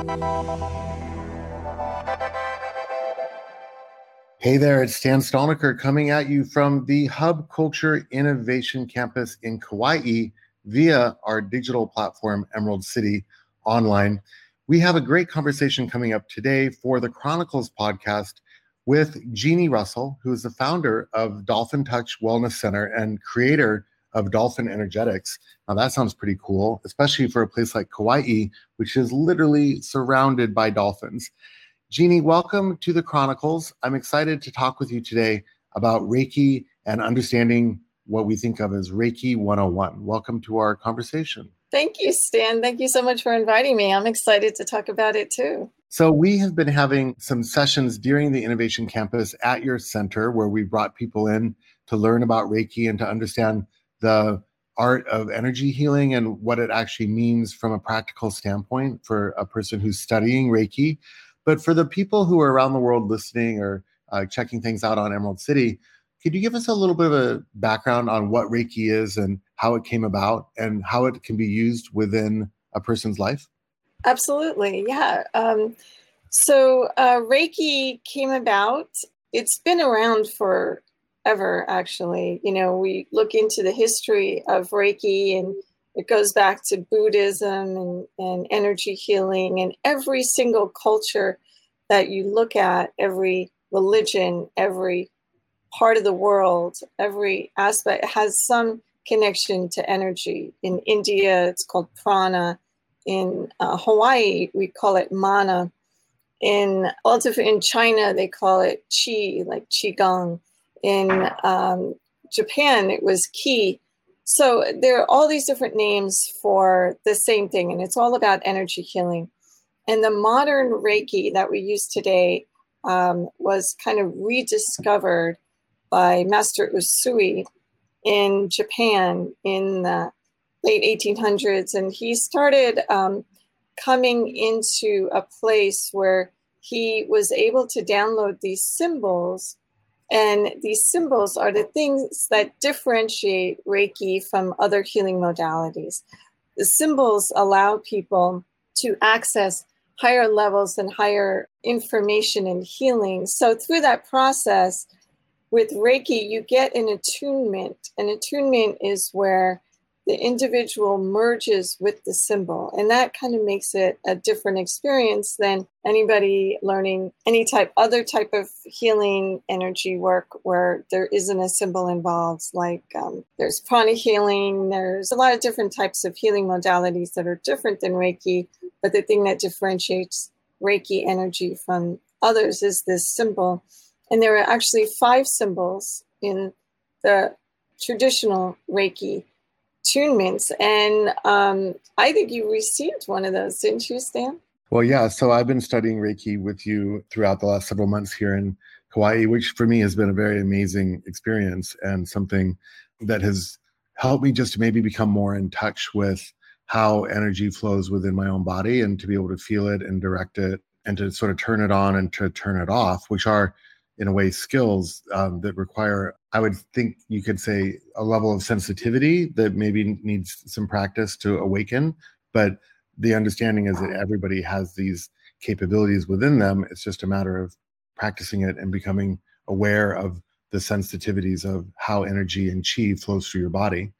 Hey there, it's Stan Stalnaker coming at you from the Hub Culture Innovation Campus in Kauai via our digital platform, Emerald City Online. We have a great conversation coming up today for the Chronicles podcast with Jeannie Russell, who is the founder of Dolphin Touch Wellness Center and creator of Dolphin Energetics. Now, that sounds pretty cool, especially for a place like Kauai, which is literally surrounded by dolphins. Jeannie, welcome to the Chronicles. I'm excited to talk with you today about Reiki and understanding what we think of as Reiki 101. Welcome to our conversation. Thank you, Stan. Thank you so much for inviting me. I'm excited to talk about it too. So, we have been having some sessions during the Innovation Campus at your center where we brought people in to learn about Reiki and to understand the art of energy healing and what it actually means from a practical standpoint for a person who's studying Reiki. But for the people who are around the world listening or uh, checking things out on Emerald City, could you give us a little bit of a background on what Reiki is and how it came about and how it can be used within a person's life? Absolutely, yeah. Um, so uh, Reiki came about. It's been around forever, actually. You know, we look into the history of Reiki and it goes back to Buddhism and, and energy healing and every single culture that you look at, every religion, every part of the world, every aspect has some connection to energy. In India, it's called prana. In uh, Hawaii, we call it mana. In also in China, they call it qi, like qigong. In um, Japan, it was ki so there are all these different names for the same thing, and it's all about energy healing. And the modern Reiki that we use today um, was kind of rediscovered by Master Usui in Japan in the late 1800s. And he started um, coming into a place where he was able to download these symbols and these symbols are the things that differentiate Reiki from other healing modalities. The symbols allow people to access higher levels and higher information and healing. So, through that process, with Reiki, you get an attunement. An attunement is where the individual merges with the symbol. And that kind of makes it a different experience than anybody learning any type, other type of healing energy work where there isn't a symbol involved. Like um, there's prana healing, there's a lot of different types of healing modalities that are different than Reiki. But the thing that differentiates Reiki energy from others is this symbol. And there are actually five symbols in the traditional Reiki attunements. And um, I think you received one of those, didn't you, Stan? Well, yeah. So I've been studying Reiki with you throughout the last several months here in Hawaii, which for me has been a very amazing experience and something that has helped me just to maybe become more in touch with how energy flows within my own body and to be able to feel it and direct it and to sort of turn it on and to turn it off, which are in a way skills um, that require i would think you could say a level of sensitivity that maybe needs some practice to awaken but the understanding is that everybody has these capabilities within them. It's just a matter of practicing it and becoming aware of the sensitivities of how energy and chi flows through your body.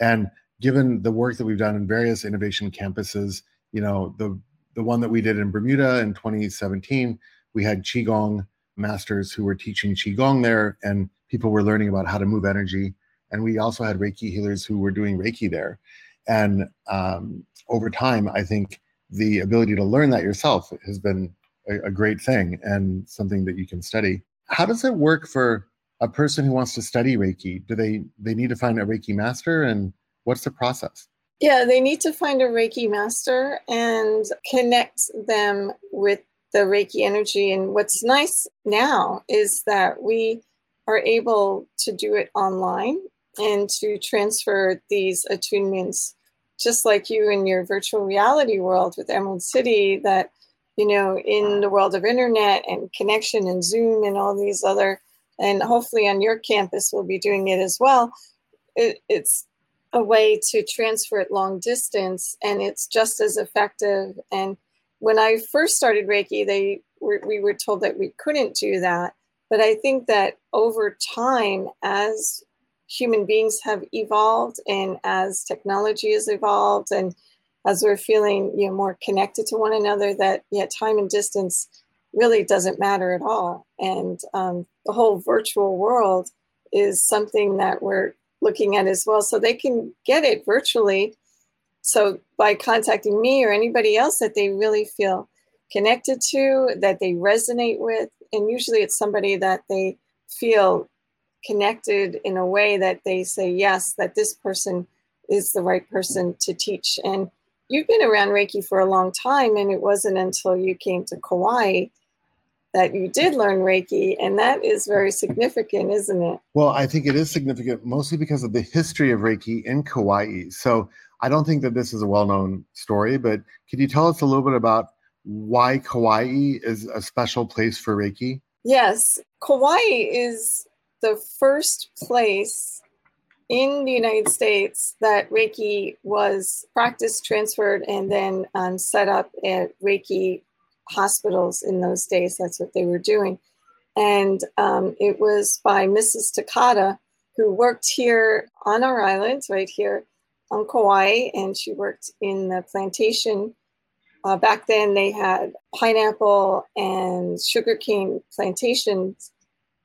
And given the work that we've done in various innovation campuses you know the the one that we did in bermuda in 2017 we had qigong masters who were teaching qigong there, and people were learning about how to move energy. And we also had Reiki healers who were doing Reiki there. And um, over time, I think the ability to learn that yourself has been a, a great thing and something that you can study. How does it work for a person who wants to study Reiki? Do they they need to find a Reiki master, and what's the process? Yeah, they need to find a Reiki master and connect them with the Reiki energy. And what's nice now is that we are able to do it online and to transfer these attunements, just like you in your virtual reality world with Emerald City, that, you know, in the world of internet and connection and Zoom and all these other, and hopefully on your campus we'll be doing it as well. It, it's a way to transfer it long distance and it's just as effective and when I first started Reiki, they were, we were told that we couldn't do that. But I think that over time, as human beings have evolved and as technology has evolved and as we're feeling you know more connected to one another that yeah time and distance really doesn't matter at all. And um, the whole virtual world is something that we're looking at as well. So they can get it virtually. So by contacting me or anybody else that they really feel connected to that they resonate with and usually it's somebody that they feel connected in a way that they say yes that this person is the right person to teach. And you've been around reiki for a long time and it wasn't until you came to kauai that you did learn reiki and that is very significant isn't it? Well i think it is significant mostly because of the history of reiki in kauai. So i don't think that this is a well-known story but could you tell us a little bit about why kauai is a special place for reiki yes kauai is the first place in the United States that Reiki was practiced, transferred, and then um, set up at Reiki hospitals in those days. That's what they were doing. And um, it was by Mrs. Takata, who worked here on our island, right here on Kauai, and she worked in the plantation. Uh, back then, they had pineapple and sugarcane plantations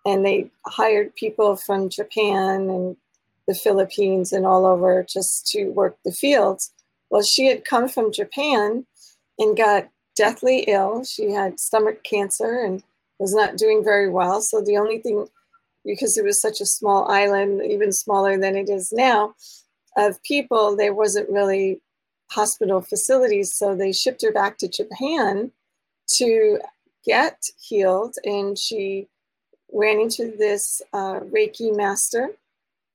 and they hired people from Japan and the Philippines and all over just to work the fields. Well, she had come from Japan and got deathly ill. She had stomach cancer and was not doing very well. So the only thing, because it was such a small island, even smaller than it is now, of people, there wasn't really hospital facilities. So they shipped her back to Japan to get healed. And she ran into this uh, Reiki master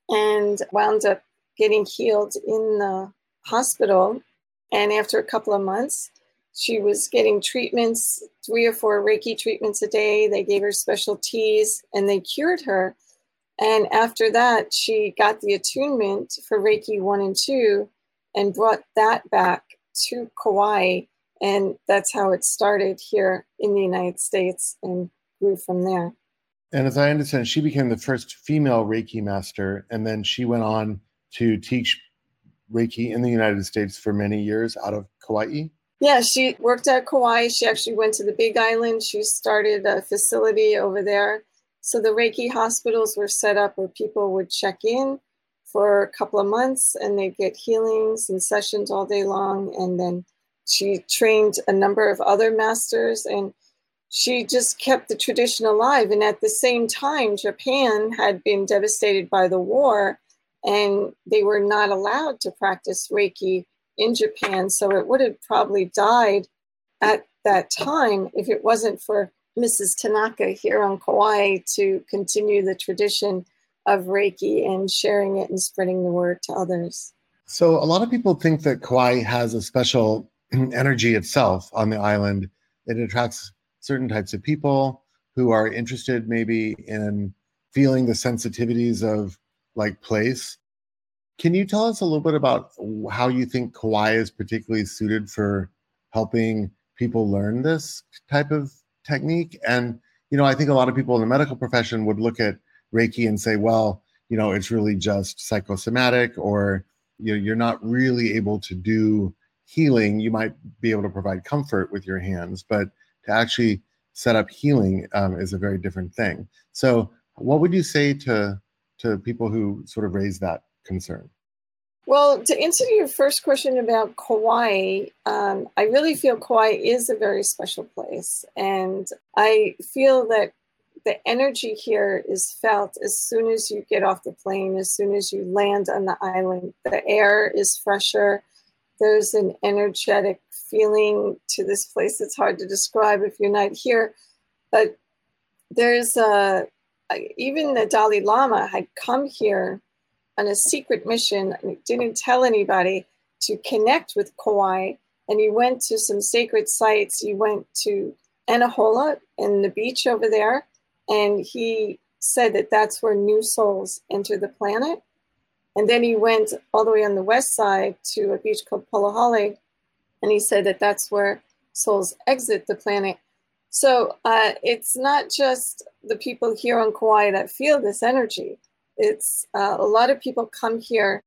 and wound up getting healed in the hospital. And after a couple of months, she was getting treatments, three or four Reiki treatments a day. They gave her special teas and they cured her. And after that, she got the attunement for Reiki 1 and 2 and brought that back to Kauai. And that's how it started here in the United States and grew from there. And as I understand, she became the first female Reiki master, and then she went on to teach Reiki in the United States for many years out of Kauai. Yeah, she worked at Kauai. She actually went to the Big Island. She started a facility over there. So the Reiki hospitals were set up where people would check in for a couple of months and they'd get healings and sessions all day long. And then she trained a number of other masters and she just kept the tradition alive. And at the same time, Japan had been devastated by the war and they were not allowed to practice Reiki in Japan. So it would have probably died at that time if it wasn't for Mrs. Tanaka here on Kauai to continue the tradition of Reiki and sharing it and spreading the word to others. So a lot of people think that Kauai has a special energy itself on the island. It attracts certain types of people who are interested maybe in feeling the sensitivities of like place. Can you tell us a little bit about how you think Kauai is particularly suited for helping people learn this type of technique? And, you know, I think a lot of people in the medical profession would look at Reiki and say, well, you know, it's really just psychosomatic or you know, you're not really able to do healing. You might be able to provide comfort with your hands, but to actually set up healing um, is a very different thing. So, what would you say to to people who sort of raise that concern? Well, to answer your first question about Kauai, um, I really feel Kauai is a very special place. And I feel that the energy here is felt as soon as you get off the plane, as soon as you land on the island. The air is fresher. There's an energetic feeling to this place it's hard to describe if you're not here. But there's a, even the Dalai Lama had come here on a secret mission didn't tell anybody to connect with Kauai. And he went to some sacred sites. He went to Anahola and the beach over there. And he said that that's where new souls enter the planet. And then he went all the way on the west side to a beach called Polihale and he said that that's where souls exit the planet. So uh, it's not just the people here on Kauai that feel this energy. It's uh, a lot of people come here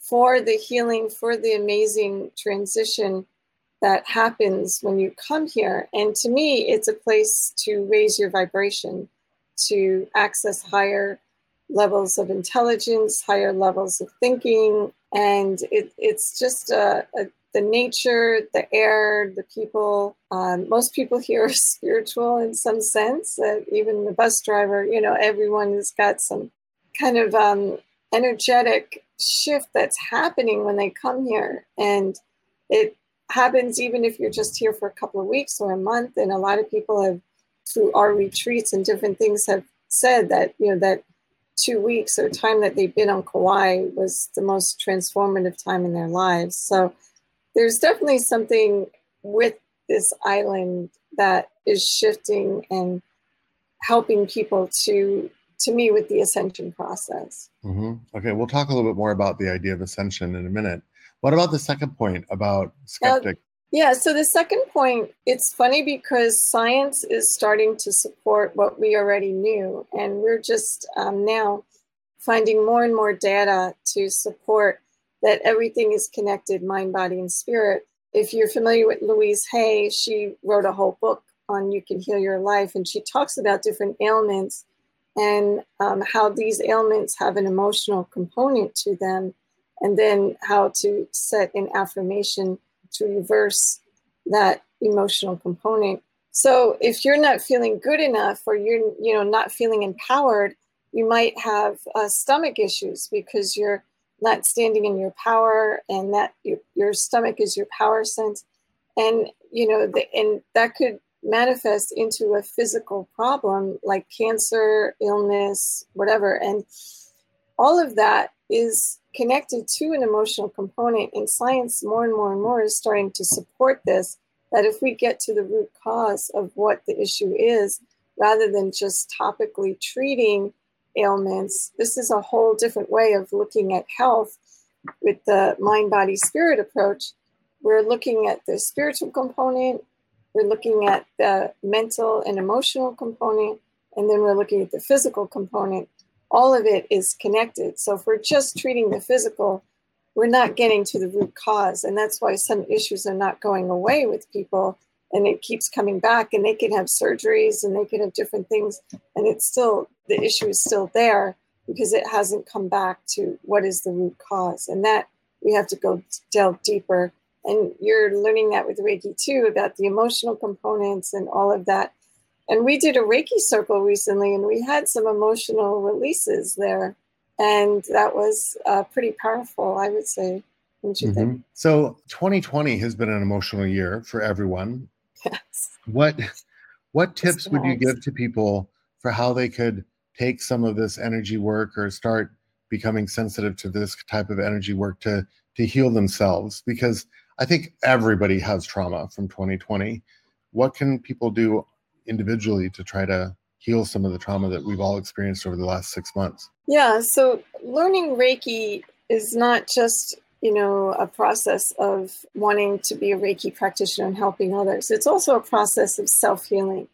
for the healing, for the amazing transition that happens when you come here. And to me, it's a place to raise your vibration, to access higher levels of intelligence, higher levels of thinking. And it, it's just a, a, the nature, the air, the people. Um, most people here are spiritual in some sense. Uh, even the bus driver, you know, everyone has got some kind of um, energetic shift that's happening when they come here. And it happens even if you're just here for a couple of weeks or a month. And a lot of people have, through our retreats and different things, have said that, you know, that two weeks or time that they've been on Kauai was the most transformative time in their lives. So there's definitely something with this island that is shifting and helping people to to me with the ascension process. Mm-hmm. Okay, we'll talk a little bit more about the idea of ascension in a minute. What about the second point about skeptic? Uh, yeah, so the second point, it's funny because science is starting to support what we already knew, and we're just um, now finding more and more data to support that everything is connected mind, body, and spirit. If you're familiar with Louise Hay, she wrote a whole book on You Can Heal Your Life, and she talks about different ailments and um, how these ailments have an emotional component to them, and then how to set an affirmation to reverse that emotional component. So if you're not feeling good enough or you're you know not feeling empowered, you might have uh, stomach issues because you're not standing in your power and that your, your stomach is your power sense and you know the, and that could manifest into a physical problem like cancer, illness, whatever. And all of that is connected to an emotional component. And science, more and more and more, is starting to support this that if we get to the root cause of what the issue is, rather than just topically treating ailments, this is a whole different way of looking at health with the mind body spirit approach. We're looking at the spiritual component, we're looking at the mental and emotional component, and then we're looking at the physical component. All of it is connected. So if we're just treating the physical, we're not getting to the root cause. And that's why some issues are not going away with people and it keeps coming back and they can have surgeries and they can have different things and it's still the issue is still there because it hasn't come back to what is the root cause and that we have to go delve deeper and you're learning that with Reiki too about the emotional components and all of that. And we did a Reiki circle recently, and we had some emotional releases there, and that was uh, pretty powerful, I would say. Don't you mm-hmm. think? So, 2020 has been an emotional year for everyone. Yes. What What tips would you give to people for how they could take some of this energy work or start becoming sensitive to this type of energy work to to heal themselves? Because I think everybody has trauma from 2020. What can people do individually to try to heal some of the trauma that we've all experienced over the last six months? Yeah, so learning Reiki is not just you know a process of wanting to be a Reiki practitioner and helping others. It's also a process of self-healing.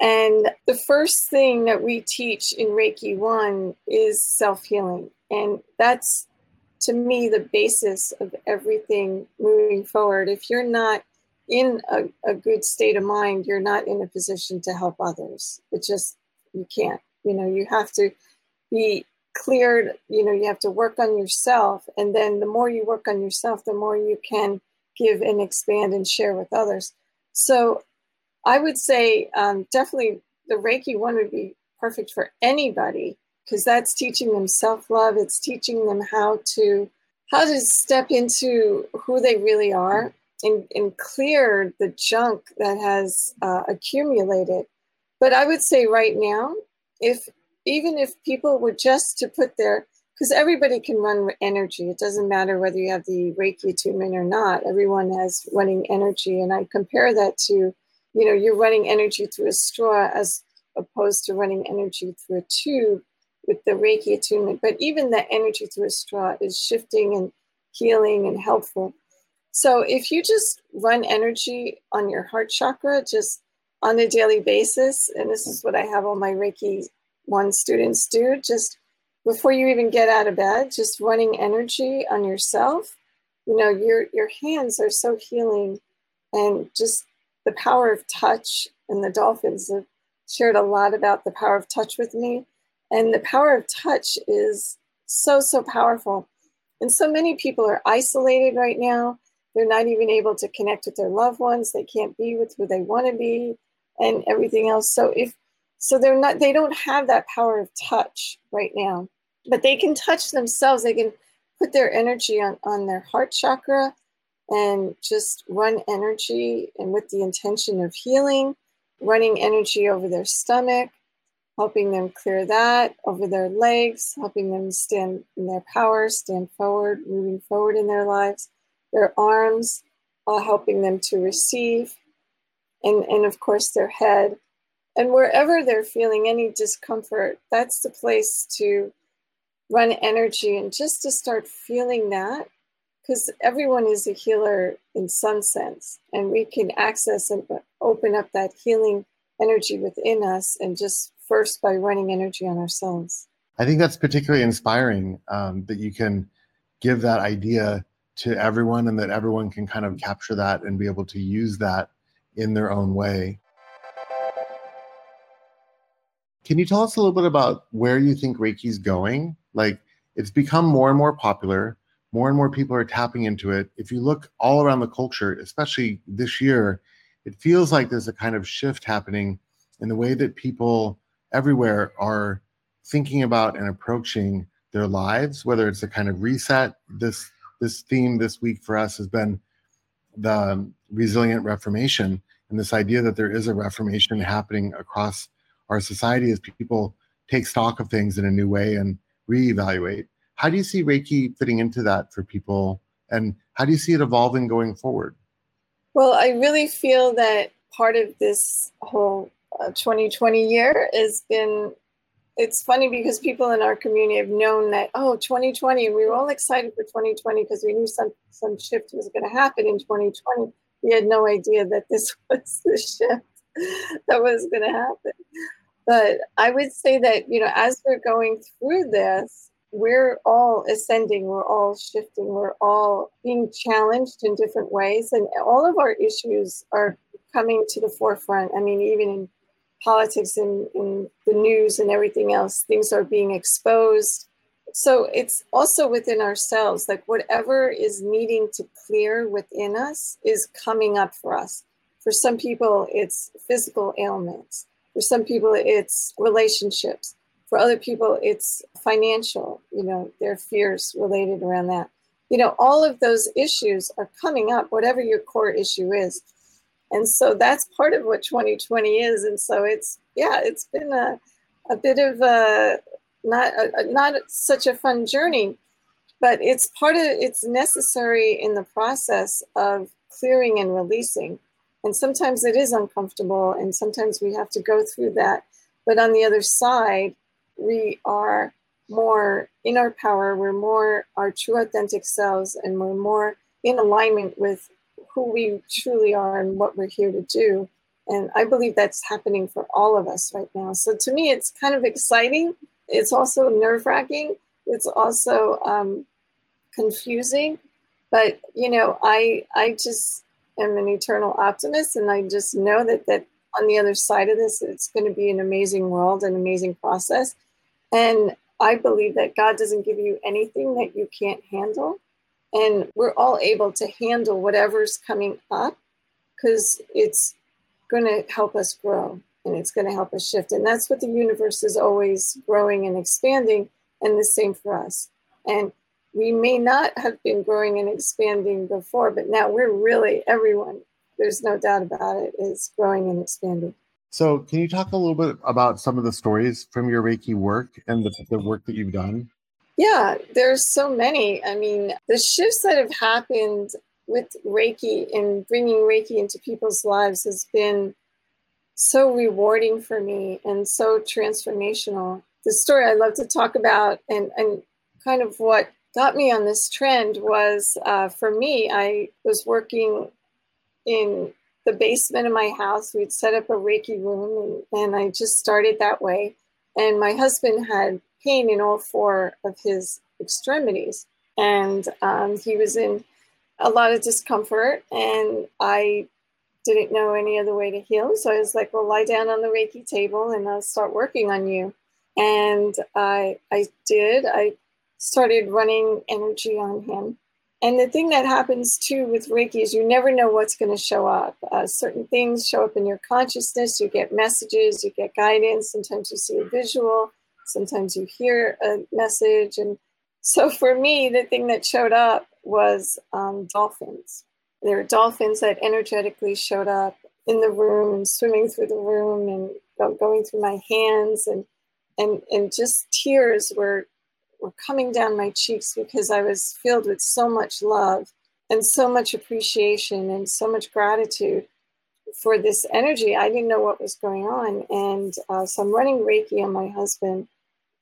And the first thing that we teach in Reiki 1 is self-healing. And that's to me the basis of everything moving forward. If you're not in a, a good state of mind, you're not in a position to help others. It just, you can't. You know, you have to be cleared, you know, you have to work on yourself. And then the more you work on yourself, the more you can give and expand and share with others. So I would say um, definitely the Reiki one would be perfect for anybody because that's teaching them self-love it's teaching them how to how to step into who they really are and, and clear the junk that has uh, accumulated. But i would say right now if even if people were just to put their because everybody can run energy. It doesn't matter whether you have the reiki attunement or not. Everyone has running energy and i compare that to you know you're running energy through a straw as opposed to running energy through a tube with the Reiki attunement, but even the energy through a straw is shifting and healing and helpful. So if you just run energy on your heart chakra, just on a daily basis, and this is what I have all my Reiki one students do, just before you even get out of bed, just running energy on yourself. You know, your your hands are so healing, and just the power of touch. And the dolphins have shared a lot about the power of touch with me, and the power of touch is so so powerful. And so many people are isolated right now. They're not even able to connect with their loved ones. They can't be with who they want to be, and everything else. So if so, they're not. They don't have that power of touch right now but they can touch themselves. They can put their energy on, on their heart chakra and just run energy and with the intention of healing, running energy over their stomach, helping them clear that, over their legs, helping them stand in their power, stand forward, moving forward in their lives, their arms, uh, helping them to receive, and, and of course their head. And wherever they're feeling any discomfort, that's the place to run energy and just to start feeling that because everyone is a healer in some sense and we can access and open up that healing energy within us and just first by running energy on ourselves i think that's particularly inspiring um, that you can give that idea to everyone and that everyone can kind of capture that and be able to use that in their own way can you tell us a little bit about where you think reiki's going like it's become more and more popular. More and more people are tapping into it. If you look all around the culture, especially this year, it feels like there's a kind of shift happening in the way that people everywhere are thinking about and approaching their lives, whether it's a kind of reset. This this theme this week for us has been the resilient reformation and this idea that there is a reformation happening across our society as people take stock of things in a new way and reevaluate. How do you see Reiki fitting into that for people? And how do you see it evolving going forward? Well, I really feel that part of this whole uh, 2020 year has been it's funny because people in our community have known that oh 2020 we were all excited for 2020 because we knew some some shift was going to happen in 2020 we had no idea that this was the shift that was going to happen but I would say that, you know, as we're going through this, we're all ascending, we're all shifting, we're all being challenged in different ways. And all of our issues are coming to the forefront. I mean, even in politics and in the news and everything else, things are being exposed. So it's also within ourselves, like whatever is needing to clear within us is coming up for us. For some people, it's physical ailments for some people, it's relationships. For other people, it's financial, you know, their fears related around that. You know, all of those issues are coming up, whatever your core issue is. And so that's part of what 2020 is. And so it's, yeah, it's been a, a bit of a, not, a, not such a fun journey, but it's part of, it's necessary in the process of clearing and releasing. And sometimes it is uncomfortable, and sometimes we have to go through that. But on the other side, we are more in our power, we're more our true authentic selves, and we're more in alignment with who we truly are and what we're here to do. And I believe that's happening for all of us right now. So to me, it's kind of exciting. It's also nerve wracking. It's also um, confusing. But you know, I I just am an eternal optimist, and I just know that that on the other side of this, it's going to be an amazing world, an amazing process, and I believe that God doesn't give you anything that you can't handle, and we're all able to handle whatever's coming up because it's going to help us grow and it's going to help us shift, and that's what the universe is always growing and expanding, and the same for us, and we may not have been growing and expanding before, but now we're really, everyone, there's no doubt about it, is growing and expanding. So, can you talk a little bit about some of the stories from your Reiki work and the, the work that you've done? Yeah, there's so many. I mean, the shifts that have happened with Reiki and bringing Reiki into people's lives has been so rewarding for me and so transformational. The story I love to talk about and, and kind of what got me on this trend was uh, for me, I was working in the basement of my house. We'd set up a Reiki room, and, and I just started that way. And my husband had pain in all four of his extremities, and um, he was in a lot of discomfort. And I didn't know any other way to heal, so I was like, "Well, lie down on the Reiki table, and I'll start working on you." And I, I did. I started running energy on him and the thing that happens too with Reiki is you never know what's going to show up. Uh, certain things show up in your consciousness. You get messages, you get guidance. Sometimes you see a visual, sometimes you hear a message. And so for me, the thing that showed up was um, dolphins. There were dolphins that energetically showed up in the room and swimming through the room and going through my hands and and and just tears were were coming down my cheeks because I was filled with so much love and so much appreciation and so much gratitude for this energy. I didn't know what was going on. And uh, so I'm running Reiki on my husband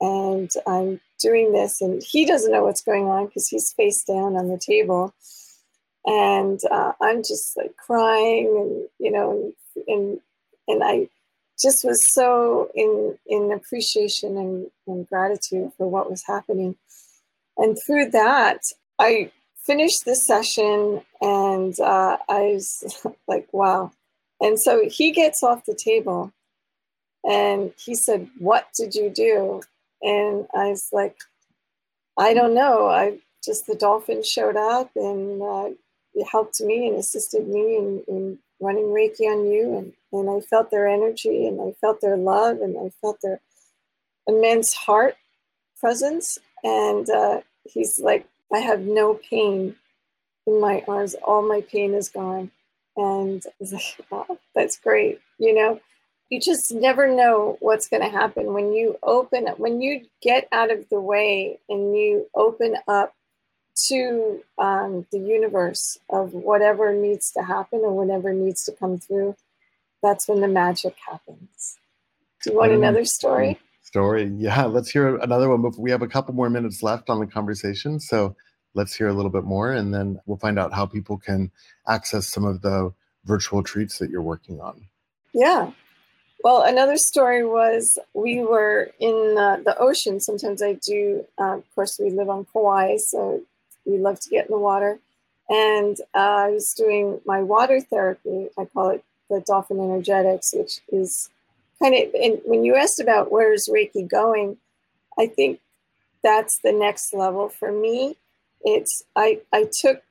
and I'm doing this, and he doesn't know what's going on because he's face down on the table. And uh, I'm just like crying and, you know, and, and, I just was so in in appreciation and, and gratitude for what was happening. And through that, I finished the session and uh, I was like, wow. And so he gets off the table and he said, What did you do? And I was like, I don't know. I just, the dolphin showed up and uh, it helped me and assisted me in, in running Reiki on you, and, and I felt their energy, and I felt their love, and I felt their immense heart presence. And uh, he's like, I have no pain in my arms. All my pain is gone. And I was like, wow, that's great. You know, you just never know what's going to happen when you open up, when you get out of the way and you open up to um, the universe of whatever needs to happen or whatever needs to come through, that's when the magic happens. Do you want another story? Story, yeah. Let's hear another one. But we have a couple more minutes left on the conversation, so let's hear a little bit more, and then we'll find out how people can access some of the virtual treats that you're working on. Yeah. Well, another story was we were in uh, the ocean. Sometimes I do, uh, of course, we live on Kauai, so we love to get in the water. And uh, I was doing my water therapy. I call it the dolphin energetics, which is kind of, and when you asked about where's Reiki going, I think that's the next level for me. It's, I, I took,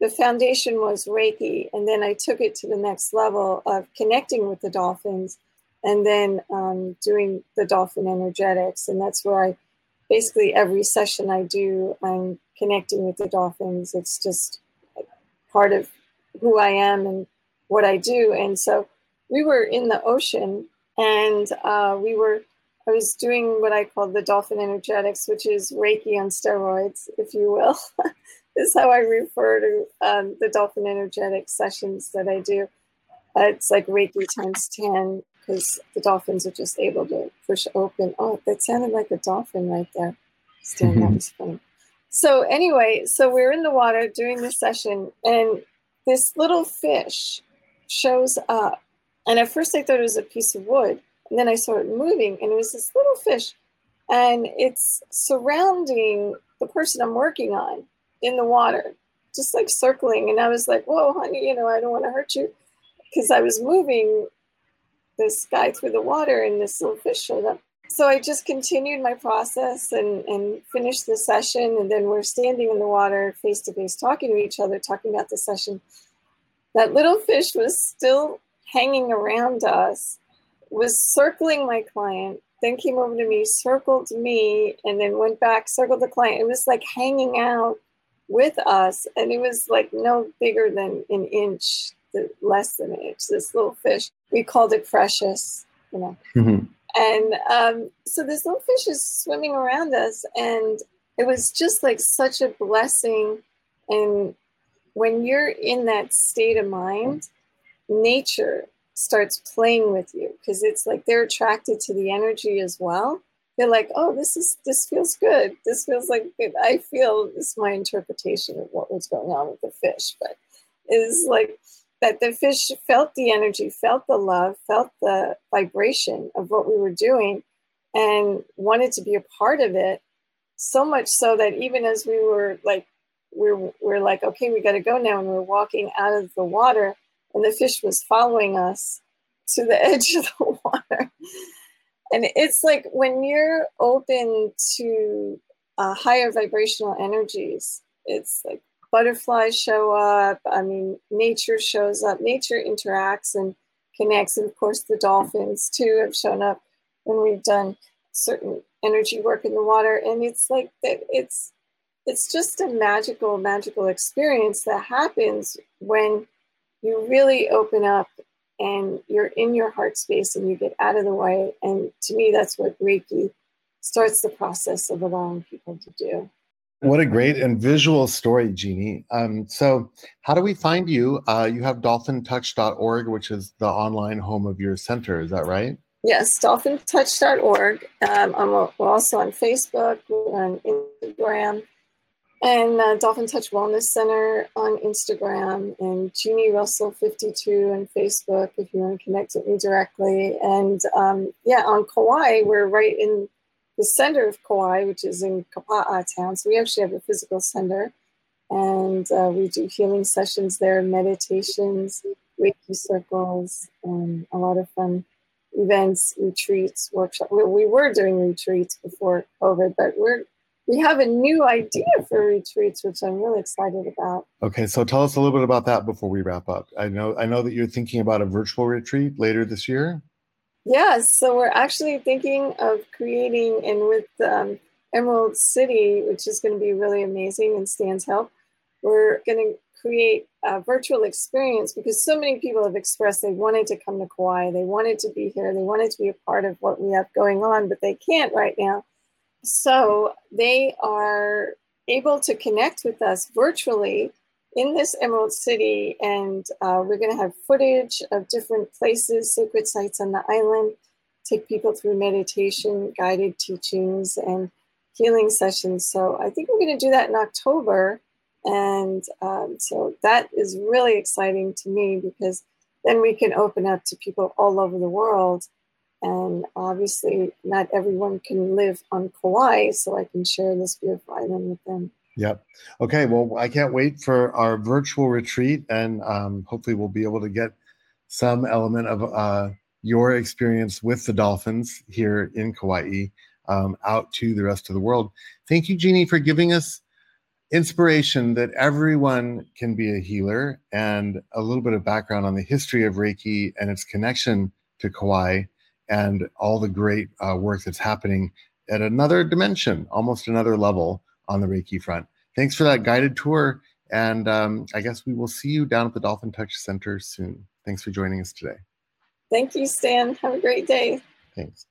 the foundation was Reiki, and then I took it to the next level of connecting with the dolphins and then um, doing the dolphin energetics. And that's where I basically every session I do, I'm connecting with the dolphins. It's just part of who I am and what I do. And so we were in the ocean and uh, we were, I was doing what I call the dolphin energetics, which is Reiki on steroids, if you will. this is how I refer to um, the dolphin energetic sessions that I do. Uh, it's like Reiki times 10 because the dolphins are just able to push open. Oh, that sounded like a dolphin right there. Stan, that was mm-hmm. funny. So anyway, so we're in the water doing this session, and this little fish shows up. And at first I thought it was a piece of wood, and then I saw it moving, and it was this little fish, and it's surrounding the person I'm working on in the water, just like circling. And I was like, "Whoa, honey, you know, I don't want to hurt you," because I was moving this guy through the water and this little fish showed up. So I just continued my process and, and finished the session. And then we're standing in the water face to face talking to each other, talking about the session. That little fish was still hanging around us, was circling my client, then came over to me, circled me, and then went back, circled the client. It was like hanging out with us. And it was like no bigger than an inch less than an inch, this little fish. We called it Precious, you know. Mm-hmm. And um, so this little fish is swimming around us, and it was just like such a blessing. And when you're in that state of mind, nature starts playing with you because it's like they're attracted to the energy as well. they're like, oh, this is this feels good. This feels like good. I feel this is my interpretation of what was going on with the fish, but is like that the fish felt the energy, felt the love, felt the vibration of what we were doing, and wanted to be a part of it. So much so that even as we were like, we're we're like, okay, we got to go now, and we're walking out of the water, and the fish was following us to the edge of the water and it's like when you're open to uh, higher vibrational energies it's like butterflies show up i mean nature shows up nature interacts and connects and of course the dolphins too have shown up when we've done certain energy work in the water and it's like that it's it's just a magical magical experience that happens when you really open up and you're in your heart space and you get out of the way. And to me, that's what Reiki starts the process of allowing people to do. What a great and visual story, Jeannie. Um, so, how do we find you? Uh, you have dolphintouch.org, which is the online home of your center. Is that right? Yes, dolphintouch.org. Um, I'm also on Facebook, on Instagram, and uh, Dolphin Touch Wellness Center on Instagram, and Jeannie Russell 52 on Facebook if you want to connect with me directly. And um, yeah, on Kauai, we're right in the center of Kauai, which is in Kapa'a town. So we actually have a physical center, and uh, we do healing sessions there, meditations, Reiki circles, and a lot of fun events, retreats, workshops. We were doing retreats before COVID, but we're we have a new idea for retreats, which I'm really excited about. Okay, so tell us a little bit about that before we wrap up. I know I know that you're thinking about a virtual retreat later this year. Yes, so we're actually thinking of creating, and with um, Emerald City, which is going to be really amazing, and Stan's help, we're going to create a virtual experience because so many people have expressed they wanted to come to Kauai, they wanted to be here, they wanted to be a part of what we have going on, but they can't right now. So they are able to connect with us virtually in this Emerald City, and uh, we're going to have footage of different places, sacred sites on the island, take people through meditation, guided teachings, and healing sessions. So I think we're going to do that in October. And um, so that is really exciting to me because then we can open up to people all over the world and obviously, not everyone can live on Kauai, so I can share this beautiful island with them. Yep. Okay. Well, I can't wait for our virtual retreat, and um, hopefully, we'll be able to get some element of uh, your experience with the dolphins here in Kauai um, out to the rest of the world. Thank you, Jeannie, for giving us inspiration that everyone can be a healer and a little bit of background on the history of Reiki and its connection to Kauai and all the great uh, work that's happening at another dimension, almost another level on the Reiki front. Thanks for that guided tour. And um, I guess we will see you down at the Dolphin Touch Center soon. Thanks for joining us today. Thank you, Stan. Have a great day. Thanks.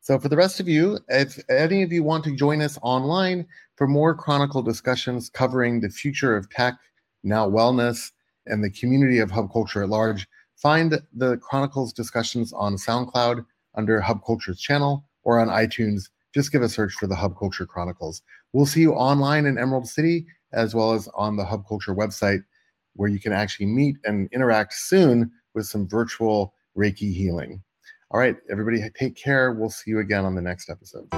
So, for the rest of you, if any of you want to join us online for more chronicle discussions covering the future of tech, now wellness, and the community of hub culture at large, find the Chronicles discussions on SoundCloud under Hub Culture's channel or on iTunes. Just give a search for the Hub Culture Chronicles. We'll see you online in Emerald City as well as on the Hub Culture website where you can actually meet and interact soon with some virtual Reiki healing. All right, everybody, take care. We'll see you again on the next episode.